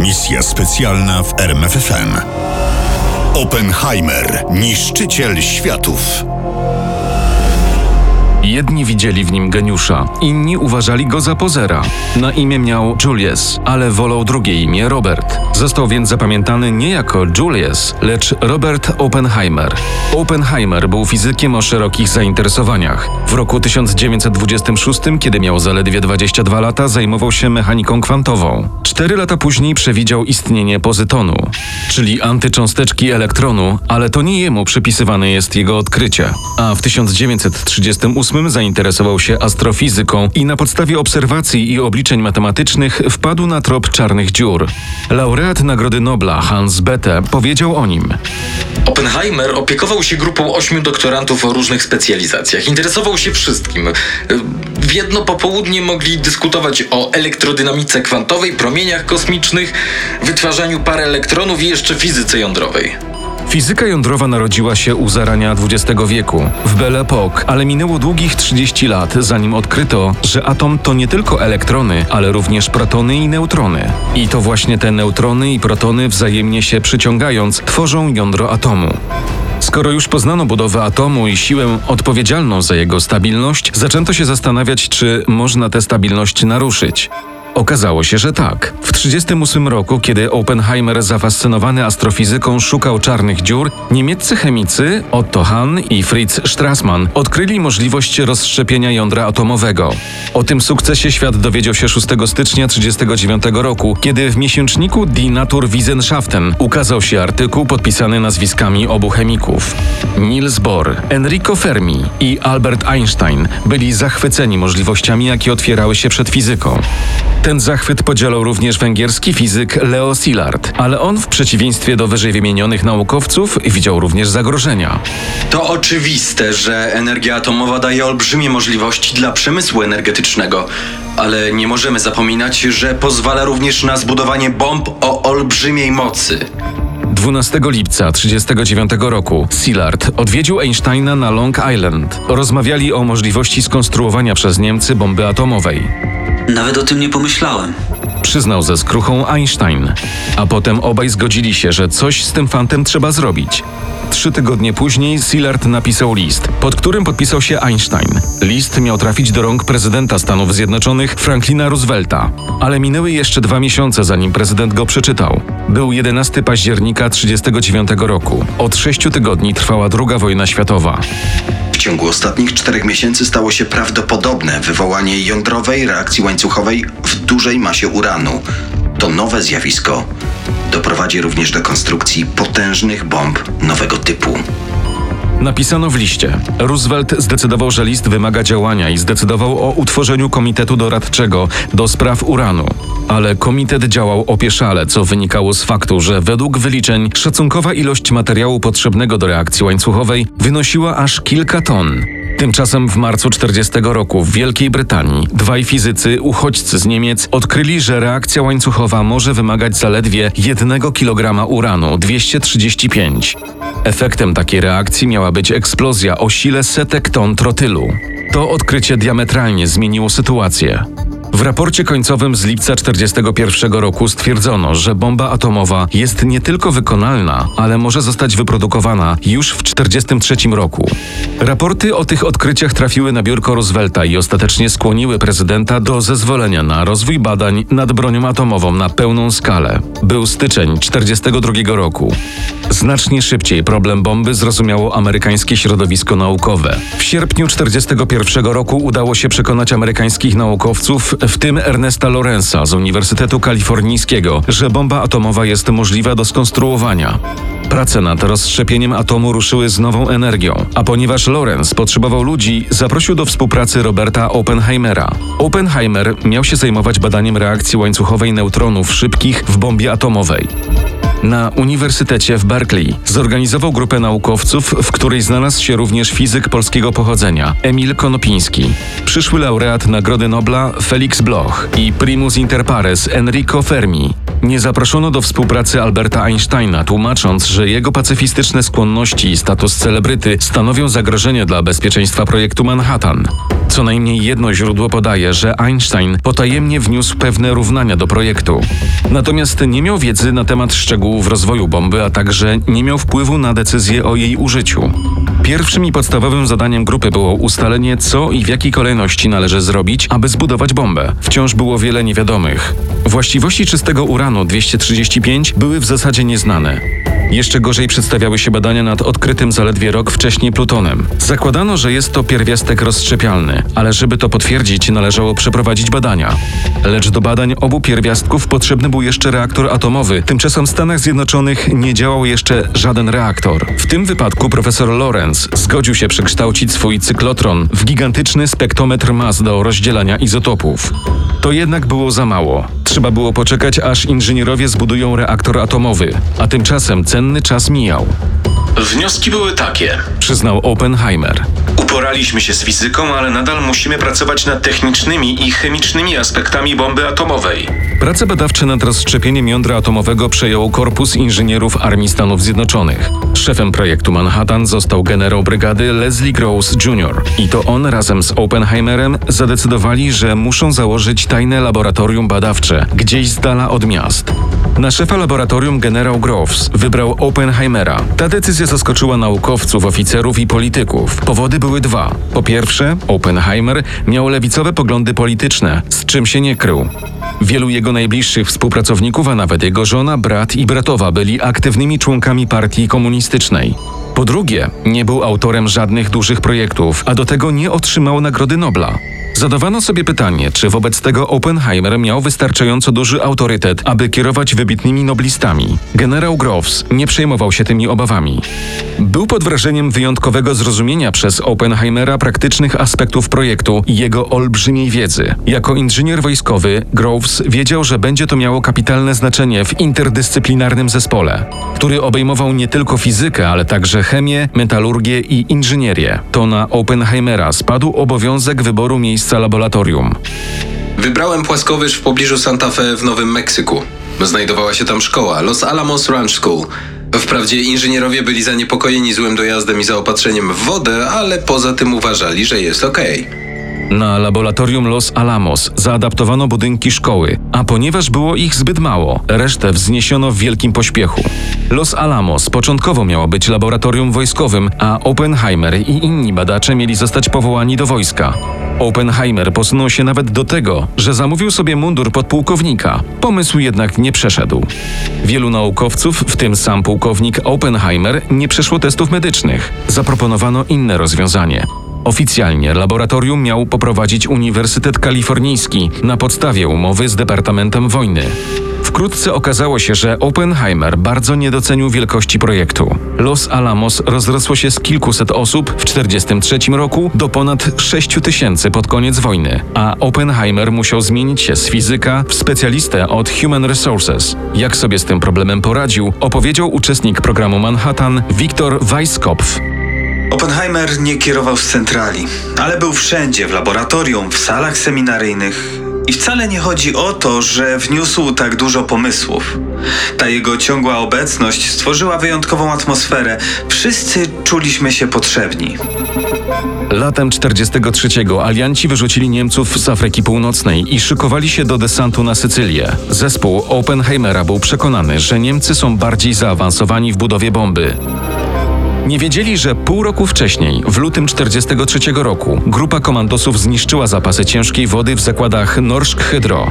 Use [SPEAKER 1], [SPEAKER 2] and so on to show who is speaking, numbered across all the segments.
[SPEAKER 1] Misja specjalna w RMFFM. Oppenheimer, niszczyciel światów.
[SPEAKER 2] Jedni widzieli w nim geniusza, inni uważali go za pozera. Na imię miał Julius, ale wolał drugie imię Robert. Został więc zapamiętany nie jako Julius, lecz Robert Oppenheimer. Oppenheimer był fizykiem o szerokich zainteresowaniach. W roku 1926, kiedy miał zaledwie 22 lata, zajmował się mechaniką kwantową. Cztery lata później przewidział istnienie pozytonu, czyli antycząsteczki elektronu, ale to nie jemu przypisywane jest jego odkrycie. A w 1938 zainteresował się astrofizyką i na podstawie obserwacji i obliczeń matematycznych wpadł na trop czarnych dziur. Laureat Nagrody Nobla Hans Bethe powiedział o nim.
[SPEAKER 3] Oppenheimer opiekował się grupą ośmiu doktorantów o różnych specjalizacjach. Interesował się wszystkim. W jedno popołudnie mogli dyskutować o elektrodynamice kwantowej, promieniach kosmicznych, wytwarzaniu par elektronów i jeszcze fizyce jądrowej.
[SPEAKER 2] Fizyka jądrowa narodziła się u zarania XX wieku, w Belle Époque, ale minęło długich 30 lat, zanim odkryto, że atom to nie tylko elektrony, ale również protony i neutrony. I to właśnie te neutrony i protony wzajemnie się przyciągając tworzą jądro atomu. Skoro już poznano budowę atomu i siłę odpowiedzialną za jego stabilność, zaczęto się zastanawiać, czy można tę stabilność naruszyć. Okazało się, że tak. W 1938 roku, kiedy Oppenheimer zafascynowany astrofizyką szukał czarnych dziur, niemieccy chemicy Otto Hahn i Fritz Strassmann odkryli możliwość rozszczepienia jądra atomowego. O tym sukcesie świat dowiedział się 6 stycznia 1939 roku, kiedy w miesięczniku Die Naturwissenschaften ukazał się artykuł podpisany nazwiskami obu chemików. Niels Bohr, Enrico Fermi i Albert Einstein byli zachwyceni możliwościami, jakie otwierały się przed fizyką. Ten zachwyt podzielał również węgierski fizyk Leo Szilard, ale on w przeciwieństwie do wyżej wymienionych naukowców widział również zagrożenia.
[SPEAKER 4] To oczywiste, że energia atomowa daje olbrzymie możliwości dla przemysłu energetycznego, ale nie możemy zapominać, że pozwala również na zbudowanie bomb o olbrzymiej mocy.
[SPEAKER 2] 12 lipca 1939 roku Szilard odwiedził Einsteina na Long Island. Rozmawiali o możliwości skonstruowania przez Niemcy bomby atomowej.
[SPEAKER 5] Nawet o tym nie pomyślałem.
[SPEAKER 2] Przyznał ze skruchą Einstein. A potem obaj zgodzili się, że coś z tym fantem trzeba zrobić. Trzy tygodnie później Szilard napisał list, pod którym podpisał się Einstein. List miał trafić do rąk prezydenta Stanów Zjednoczonych Franklina Roosevelta, ale minęły jeszcze dwa miesiące, zanim prezydent go przeczytał. Był 11 października 1939 roku. Od sześciu tygodni trwała II wojna światowa.
[SPEAKER 6] W ciągu ostatnich czterech miesięcy stało się prawdopodobne wywołanie jądrowej reakcji łańcuchowej w dużej masie uranu. To nowe zjawisko doprowadzi również do konstrukcji potężnych bomb nowego typu.
[SPEAKER 2] Napisano w liście. Roosevelt zdecydował, że list wymaga działania i zdecydował o utworzeniu komitetu doradczego do spraw uranu. Ale komitet działał opieszale, co wynikało z faktu, że według wyliczeń szacunkowa ilość materiału potrzebnego do reakcji łańcuchowej wynosiła aż kilka ton. Tymczasem w marcu 40 roku w Wielkiej Brytanii dwaj fizycy, uchodźcy z Niemiec, odkryli, że reakcja łańcuchowa może wymagać zaledwie 1 kg uranu 235. Efektem takiej reakcji miała być eksplozja o sile setek ton trotylu. To odkrycie diametralnie zmieniło sytuację. W raporcie końcowym z lipca 1941 roku stwierdzono, że bomba atomowa jest nie tylko wykonalna, ale może zostać wyprodukowana już w 1943 roku. Raporty o tych odkryciach trafiły na biurko Roosevelta i ostatecznie skłoniły prezydenta do zezwolenia na rozwój badań nad bronią atomową na pełną skalę. Był styczeń 1942 roku. Znacznie szybciej problem bomby zrozumiało amerykańskie środowisko naukowe. W sierpniu 1941 roku udało się przekonać amerykańskich naukowców, w tym Ernesta Lorenza z Uniwersytetu Kalifornijskiego, że bomba atomowa jest możliwa do skonstruowania. Prace nad rozszczepieniem atomu ruszyły z nową energią, a ponieważ Lorenz potrzebował ludzi, zaprosił do współpracy Roberta Oppenheimera. Oppenheimer miał się zajmować badaniem reakcji łańcuchowej neutronów szybkich w bombie atomowej. Na Uniwersytecie w Berkeley zorganizował grupę naukowców, w której znalazł się również fizyk polskiego pochodzenia Emil Konopiński, przyszły laureat Nagrody Nobla Felix Bloch i primus inter pares Enrico Fermi. Nie zaproszono do współpracy Alberta Einsteina, tłumacząc, że jego pacyfistyczne skłonności i status celebryty stanowią zagrożenie dla bezpieczeństwa projektu Manhattan. Co najmniej jedno źródło podaje, że Einstein potajemnie wniósł pewne równania do projektu. Natomiast nie miał wiedzy na temat szczegółów rozwoju bomby, a także nie miał wpływu na decyzję o jej użyciu. Pierwszym i podstawowym zadaniem grupy było ustalenie, co i w jakiej kolejności należy zrobić, aby zbudować bombę. Wciąż było wiele niewiadomych. Właściwości czystego uranu 235 były w zasadzie nieznane. Jeszcze gorzej przedstawiały się badania nad odkrytym zaledwie rok wcześniej plutonem. Zakładano, że jest to pierwiastek rozszczepialny, ale żeby to potwierdzić, należało przeprowadzić badania. Lecz do badań obu pierwiastków potrzebny był jeszcze reaktor atomowy. Tymczasem w Stanach Zjednoczonych nie działał jeszcze żaden reaktor. W tym wypadku profesor Lorenz zgodził się przekształcić swój cyklotron w gigantyczny spektrometr mas do rozdzielania izotopów. To jednak było za mało. Trzeba było poczekać, aż inżynierowie zbudują reaktor atomowy, a tymczasem cenny czas mijał,
[SPEAKER 7] Wnioski były takie.
[SPEAKER 2] przyznał Oppenheimer.
[SPEAKER 7] Uporaliśmy się z fizyką, ale nadal musimy pracować nad technicznymi i chemicznymi aspektami bomby atomowej.
[SPEAKER 2] Prace badawcze nad rozszczepieniem jądra atomowego przejął Korpus Inżynierów Armii Stanów Zjednoczonych. Szefem projektu Manhattan został generał brygady Leslie Gross Jr. I to on razem z Oppenheimerem zadecydowali, że muszą założyć tajne laboratorium badawcze gdzieś z dala od miast. Na szefa laboratorium generał Groves wybrał Oppenheimera. Ta decyzja zaskoczyła naukowców, oficerów i polityków. Powody były dwa. Po pierwsze, Oppenheimer miał lewicowe poglądy polityczne, z czym się nie krył. Wielu jego najbliższych współpracowników, a nawet jego żona, brat i bratowa byli aktywnymi członkami partii komunistycznej. Po drugie, nie był autorem żadnych dużych projektów, a do tego nie otrzymał Nagrody Nobla. Zadawano sobie pytanie, czy wobec tego Oppenheimer miał wystarczająco duży autorytet, aby kierować wybitnymi noblistami. Generał Groves nie przejmował się tymi obawami. Był pod wrażeniem wyjątkowego zrozumienia przez Oppenheimera praktycznych aspektów projektu i jego olbrzymiej wiedzy. Jako inżynier wojskowy, Groves wiedział, że będzie to miało kapitalne znaczenie w interdyscyplinarnym zespole, który obejmował nie tylko fizykę, ale także chemię, metalurgię i inżynierię. To na Oppenheimera spadł obowiązek wyboru miejsca laboratorium.
[SPEAKER 8] Wybrałem płaskowyż w pobliżu Santa Fe w Nowym Meksyku. Znajdowała się tam szkoła, Los Alamos Ranch School. Wprawdzie inżynierowie byli zaniepokojeni złym dojazdem i zaopatrzeniem w wodę, ale poza tym uważali, że jest okej.
[SPEAKER 2] Na laboratorium Los Alamos zaadaptowano budynki szkoły, a ponieważ było ich zbyt mało, resztę wzniesiono w wielkim pośpiechu. Los Alamos początkowo miało być laboratorium wojskowym, a Oppenheimer i inni badacze mieli zostać powołani do wojska. Oppenheimer posunął się nawet do tego, że zamówił sobie mundur podpułkownika. Pomysł jednak nie przeszedł. Wielu naukowców, w tym sam pułkownik Oppenheimer, nie przeszło testów medycznych. Zaproponowano inne rozwiązanie. Oficjalnie laboratorium miał poprowadzić Uniwersytet Kalifornijski na podstawie umowy z Departamentem Wojny. Wkrótce okazało się, że Oppenheimer bardzo nie docenił wielkości projektu. Los Alamos rozrosło się z kilkuset osób w 1943 roku do ponad 6 tysięcy pod koniec wojny, a Oppenheimer musiał zmienić się z fizyka w specjalistę od Human Resources. Jak sobie z tym problemem poradził, opowiedział uczestnik programu Manhattan Viktor Weisskopf.
[SPEAKER 9] Oppenheimer nie kierował z centrali, ale był wszędzie w laboratorium, w salach seminaryjnych. I wcale nie chodzi o to, że wniósł tak dużo pomysłów. Ta jego ciągła obecność stworzyła wyjątkową atmosferę. Wszyscy czuliśmy się potrzebni.
[SPEAKER 2] Latem 43 alianci wyrzucili Niemców z Afryki Północnej i szykowali się do desantu na Sycylię. Zespół Oppenheimera był przekonany, że Niemcy są bardziej zaawansowani w budowie bomby. Nie wiedzieli, że pół roku wcześniej, w lutym 43 roku, grupa komandosów zniszczyła zapasy ciężkiej wody w zakładach Norsk Hydro.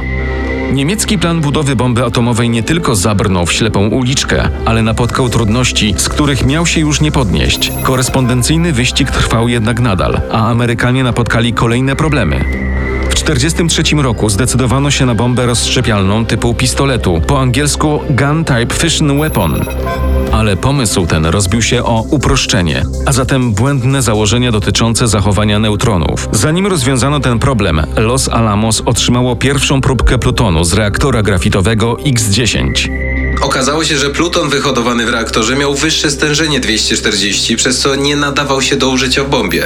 [SPEAKER 2] Niemiecki plan budowy bomby atomowej nie tylko zabrnął w ślepą uliczkę, ale napotkał trudności, z których miał się już nie podnieść. Korespondencyjny wyścig trwał jednak nadal, a Amerykanie napotkali kolejne problemy. W 1943 roku zdecydowano się na bombę rozszczepialną typu pistoletu, po angielsku Gun Type Fission Weapon. Ale pomysł ten rozbił się o uproszczenie, a zatem błędne założenia dotyczące zachowania neutronów. Zanim rozwiązano ten problem, Los Alamos otrzymało pierwszą próbkę plutonu z reaktora grafitowego X-10.
[SPEAKER 8] Okazało się, że pluton wyhodowany w reaktorze miał wyższe stężenie 240, przez co nie nadawał się do użycia w bombie.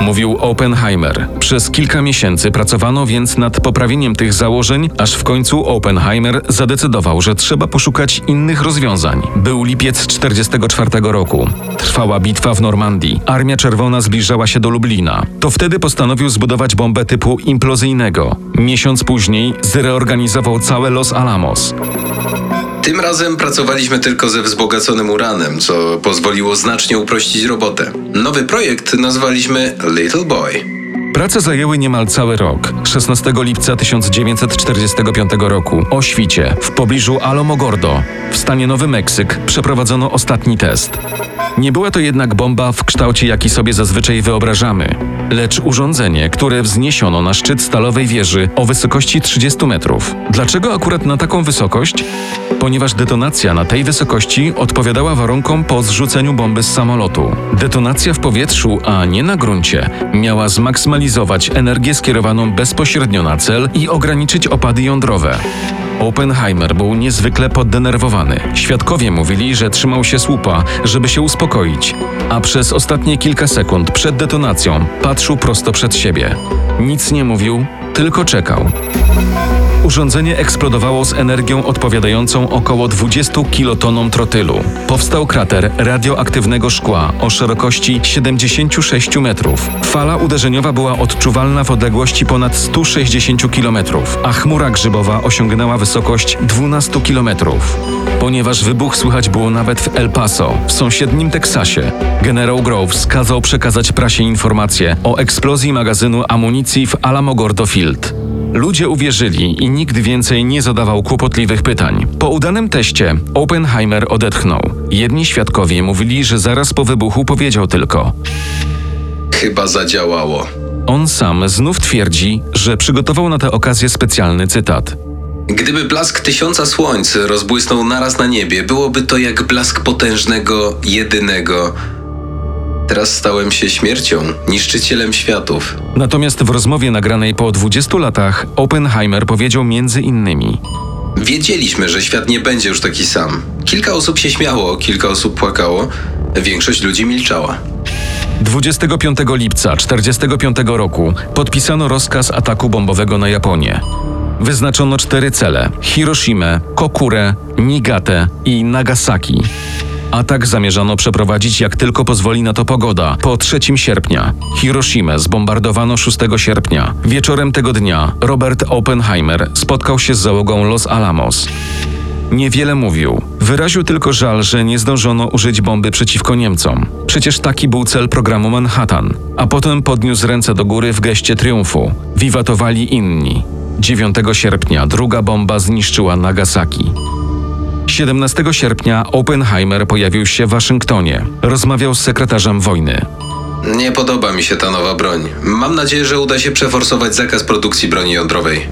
[SPEAKER 2] Mówił Oppenheimer. Przez kilka miesięcy pracowano więc nad poprawieniem tych założeń, aż w końcu Oppenheimer zadecydował, że trzeba poszukać innych rozwiązań. Był lipiec 44 roku. Trwała bitwa w Normandii. Armia Czerwona zbliżała się do Lublina. To wtedy postanowił zbudować bombę typu implozyjnego. Miesiąc później zreorganizował całe Los Alamos.
[SPEAKER 8] Tym razem pracowaliśmy tylko ze wzbogaconym uranem, co pozwoliło znacznie uprościć robotę. Nowy projekt nazwaliśmy Little Boy.
[SPEAKER 2] Prace zajęły niemal cały rok. 16 lipca 1945 roku o świcie w pobliżu Alamogordo w stanie Nowy Meksyk przeprowadzono ostatni test. Nie była to jednak bomba w kształcie, jaki sobie zazwyczaj wyobrażamy, lecz urządzenie, które wzniesiono na szczyt stalowej wieży o wysokości 30 metrów. Dlaczego akurat na taką wysokość? Ponieważ detonacja na tej wysokości odpowiadała warunkom po zrzuceniu bomby z samolotu. Detonacja w powietrzu, a nie na gruncie, miała zmaksymalizować energię skierowaną bezpośrednio na cel i ograniczyć opady jądrowe. Oppenheimer był niezwykle poddenerwowany. Świadkowie mówili, że trzymał się słupa, żeby się uspokoić, a przez ostatnie kilka sekund przed detonacją patrzył prosto przed siebie. Nic nie mówił, tylko czekał. Urządzenie eksplodowało z energią odpowiadającą około 20 kilotonom trotylu. Powstał krater radioaktywnego szkła o szerokości 76 metrów. Fala uderzeniowa była odczuwalna w odległości ponad 160 kilometrów, a chmura grzybowa osiągnęła wysokość 12 kilometrów. Ponieważ wybuch słychać było nawet w El Paso, w sąsiednim Teksasie, generał Groves kazał przekazać prasie informacje o eksplozji magazynu amunicji w Alamogordo Field. Ludzie uwierzyli i nikt więcej nie zadawał kłopotliwych pytań. Po udanym teście Oppenheimer odetchnął. Jedni świadkowie mówili, że zaraz po wybuchu powiedział tylko:
[SPEAKER 8] Chyba zadziałało.
[SPEAKER 2] On sam znów twierdzi, że przygotował na tę okazję specjalny cytat.
[SPEAKER 8] Gdyby blask tysiąca słońc rozbłysnął naraz na niebie, byłoby to jak blask potężnego, jedynego. Teraz stałem się śmiercią, niszczycielem światów.
[SPEAKER 2] Natomiast w rozmowie nagranej po 20 latach Oppenheimer powiedział między innymi:
[SPEAKER 8] Wiedzieliśmy, że świat nie będzie już taki sam. Kilka osób się śmiało, kilka osób płakało, większość ludzi milczała.
[SPEAKER 2] 25 lipca 1945 roku podpisano rozkaz ataku bombowego na Japonię. Wyznaczono cztery cele: Hiroshimę, Kokurę, Niigate i Nagasaki. Atak zamierzano przeprowadzić jak tylko pozwoli na to pogoda, po 3 sierpnia. Hiroshimę zbombardowano 6 sierpnia. Wieczorem tego dnia Robert Oppenheimer spotkał się z załogą Los Alamos. Niewiele mówił. Wyraził tylko żal, że nie zdążono użyć bomby przeciwko Niemcom. Przecież taki był cel programu Manhattan. A potem podniósł ręce do góry w geście triumfu. Wiwatowali inni. 9 sierpnia druga bomba zniszczyła Nagasaki. 17 sierpnia Oppenheimer pojawił się w Waszyngtonie. Rozmawiał z sekretarzem wojny.
[SPEAKER 8] Nie podoba mi się ta nowa broń. Mam nadzieję, że uda się przeforsować zakaz produkcji broni jądrowej.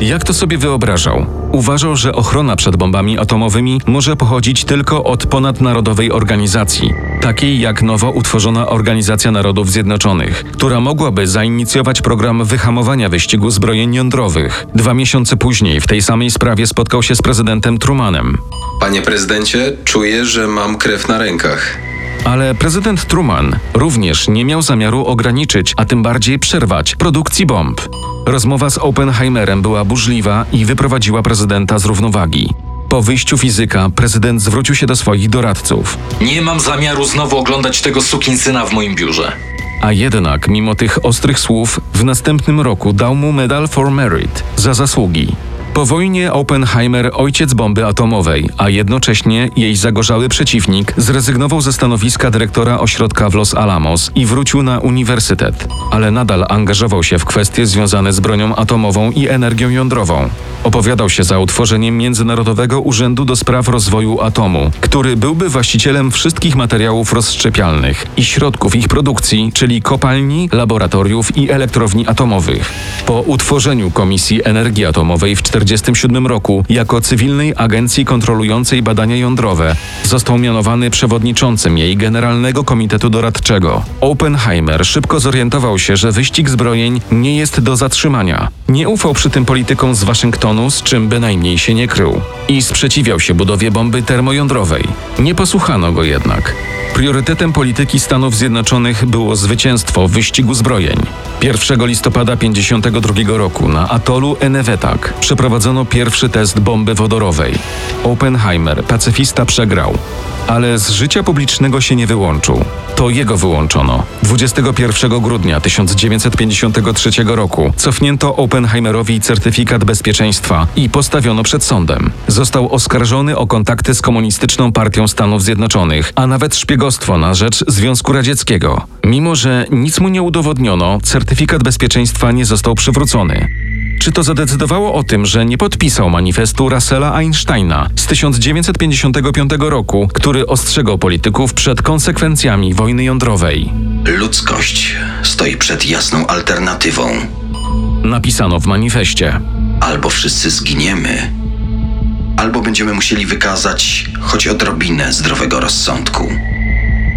[SPEAKER 2] Jak to sobie wyobrażał? Uważał, że ochrona przed bombami atomowymi może pochodzić tylko od ponadnarodowej organizacji, takiej jak nowo utworzona Organizacja Narodów Zjednoczonych, która mogłaby zainicjować program wyhamowania wyścigu zbrojeń jądrowych. Dwa miesiące później w tej samej sprawie spotkał się z prezydentem Trumanem.
[SPEAKER 8] Panie prezydencie, czuję, że mam krew na rękach.
[SPEAKER 2] Ale prezydent Truman również nie miał zamiaru ograniczyć, a tym bardziej przerwać produkcji bomb. Rozmowa z Oppenheimerem była burzliwa i wyprowadziła prezydenta z równowagi. Po wyjściu fizyka prezydent zwrócił się do swoich doradców.
[SPEAKER 3] Nie mam zamiaru znowu oglądać tego sukinsyna w moim biurze.
[SPEAKER 2] A jednak, mimo tych ostrych słów, w następnym roku dał mu Medal for Merit za zasługi. Po wojnie Oppenheimer, ojciec bomby atomowej, a jednocześnie jej zagorzały przeciwnik, zrezygnował ze stanowiska dyrektora ośrodka w Los Alamos i wrócił na uniwersytet, ale nadal angażował się w kwestie związane z bronią atomową i energią jądrową. Opowiadał się za utworzeniem Międzynarodowego Urzędu do Spraw Rozwoju Atomu, który byłby właścicielem wszystkich materiałów rozszczepialnych i środków ich produkcji, czyli kopalni, laboratoriów i elektrowni atomowych. Po utworzeniu Komisji Energii Atomowej w 1940 1947 roku jako cywilnej agencji kontrolującej badania jądrowe został mianowany przewodniczącym jej Generalnego Komitetu Doradczego. Oppenheimer szybko zorientował się, że wyścig zbrojeń nie jest do zatrzymania. Nie ufał przy tym politykom z Waszyngtonu, z czym bynajmniej się nie krył. I sprzeciwiał się budowie bomby termojądrowej. Nie posłuchano go jednak. Priorytetem polityki Stanów Zjednoczonych było zwycięstwo w wyścigu zbrojeń. 1 listopada 1952 roku na atolu Enewetak przeprowadzono pierwszy test bomby wodorowej. Oppenheimer, pacyfista, przegrał, ale z życia publicznego się nie wyłączył. To jego wyłączono. 21 grudnia 1953 roku cofnięto Oppenheimerowi certyfikat bezpieczeństwa i postawiono przed sądem. Został oskarżony o kontakty z Komunistyczną Partią Stanów Zjednoczonych, a nawet szpiegostwo na rzecz Związku Radzieckiego. Mimo, że nic mu nie udowodniono, certyfikat bezpieczeństwa nie został przywrócony. Czy to zadecydowało o tym, że nie podpisał manifestu Russella Einsteina z 1955 roku, który ostrzegał polityków przed konsekwencjami wojny jądrowej?
[SPEAKER 6] Ludzkość stoi przed jasną alternatywą.
[SPEAKER 2] Napisano w manifestie.
[SPEAKER 6] Albo wszyscy zginiemy, albo będziemy musieli wykazać choć odrobinę zdrowego rozsądku.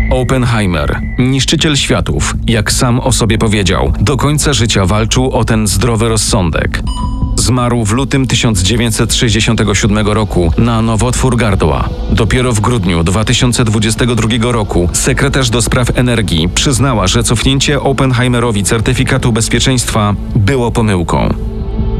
[SPEAKER 2] Oppenheimer, niszczyciel światów, jak sam o sobie powiedział, do końca życia walczył o ten zdrowy rozsądek. Zmarł w lutym 1967 roku na nowotwór gardła. Dopiero w grudniu 2022 roku sekretarz do spraw energii przyznała, że cofnięcie Oppenheimerowi certyfikatu bezpieczeństwa było pomyłką.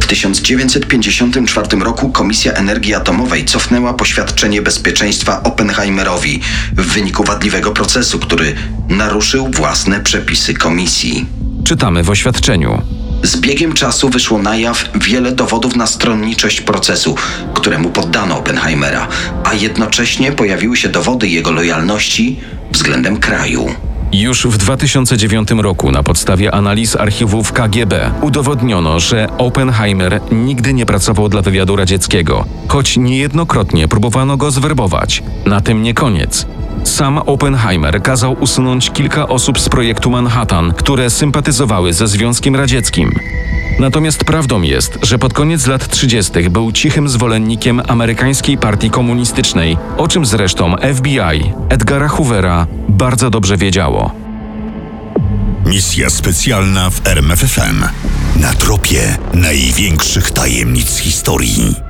[SPEAKER 6] W 1954 roku Komisja Energii Atomowej cofnęła poświadczenie bezpieczeństwa Oppenheimerowi w wyniku wadliwego procesu, który naruszył własne przepisy komisji.
[SPEAKER 2] Czytamy w oświadczeniu.
[SPEAKER 6] Z biegiem czasu wyszło na jaw wiele dowodów na stronniczość procesu, któremu poddano Oppenheimera, a jednocześnie pojawiły się dowody jego lojalności względem kraju.
[SPEAKER 2] Już w 2009 roku na podstawie analiz archiwów KGB udowodniono, że Oppenheimer nigdy nie pracował dla wywiadu radzieckiego, choć niejednokrotnie próbowano go zwerbować. Na tym nie koniec. Sam Oppenheimer kazał usunąć kilka osób z projektu Manhattan, które sympatyzowały ze Związkiem Radzieckim. Natomiast prawdą jest, że pod koniec lat 30. był cichym zwolennikiem amerykańskiej partii komunistycznej, o czym zresztą FBI Edgara Hoovera bardzo dobrze wiedziało.
[SPEAKER 1] Misja specjalna w RMFFM. Na tropie największych tajemnic historii.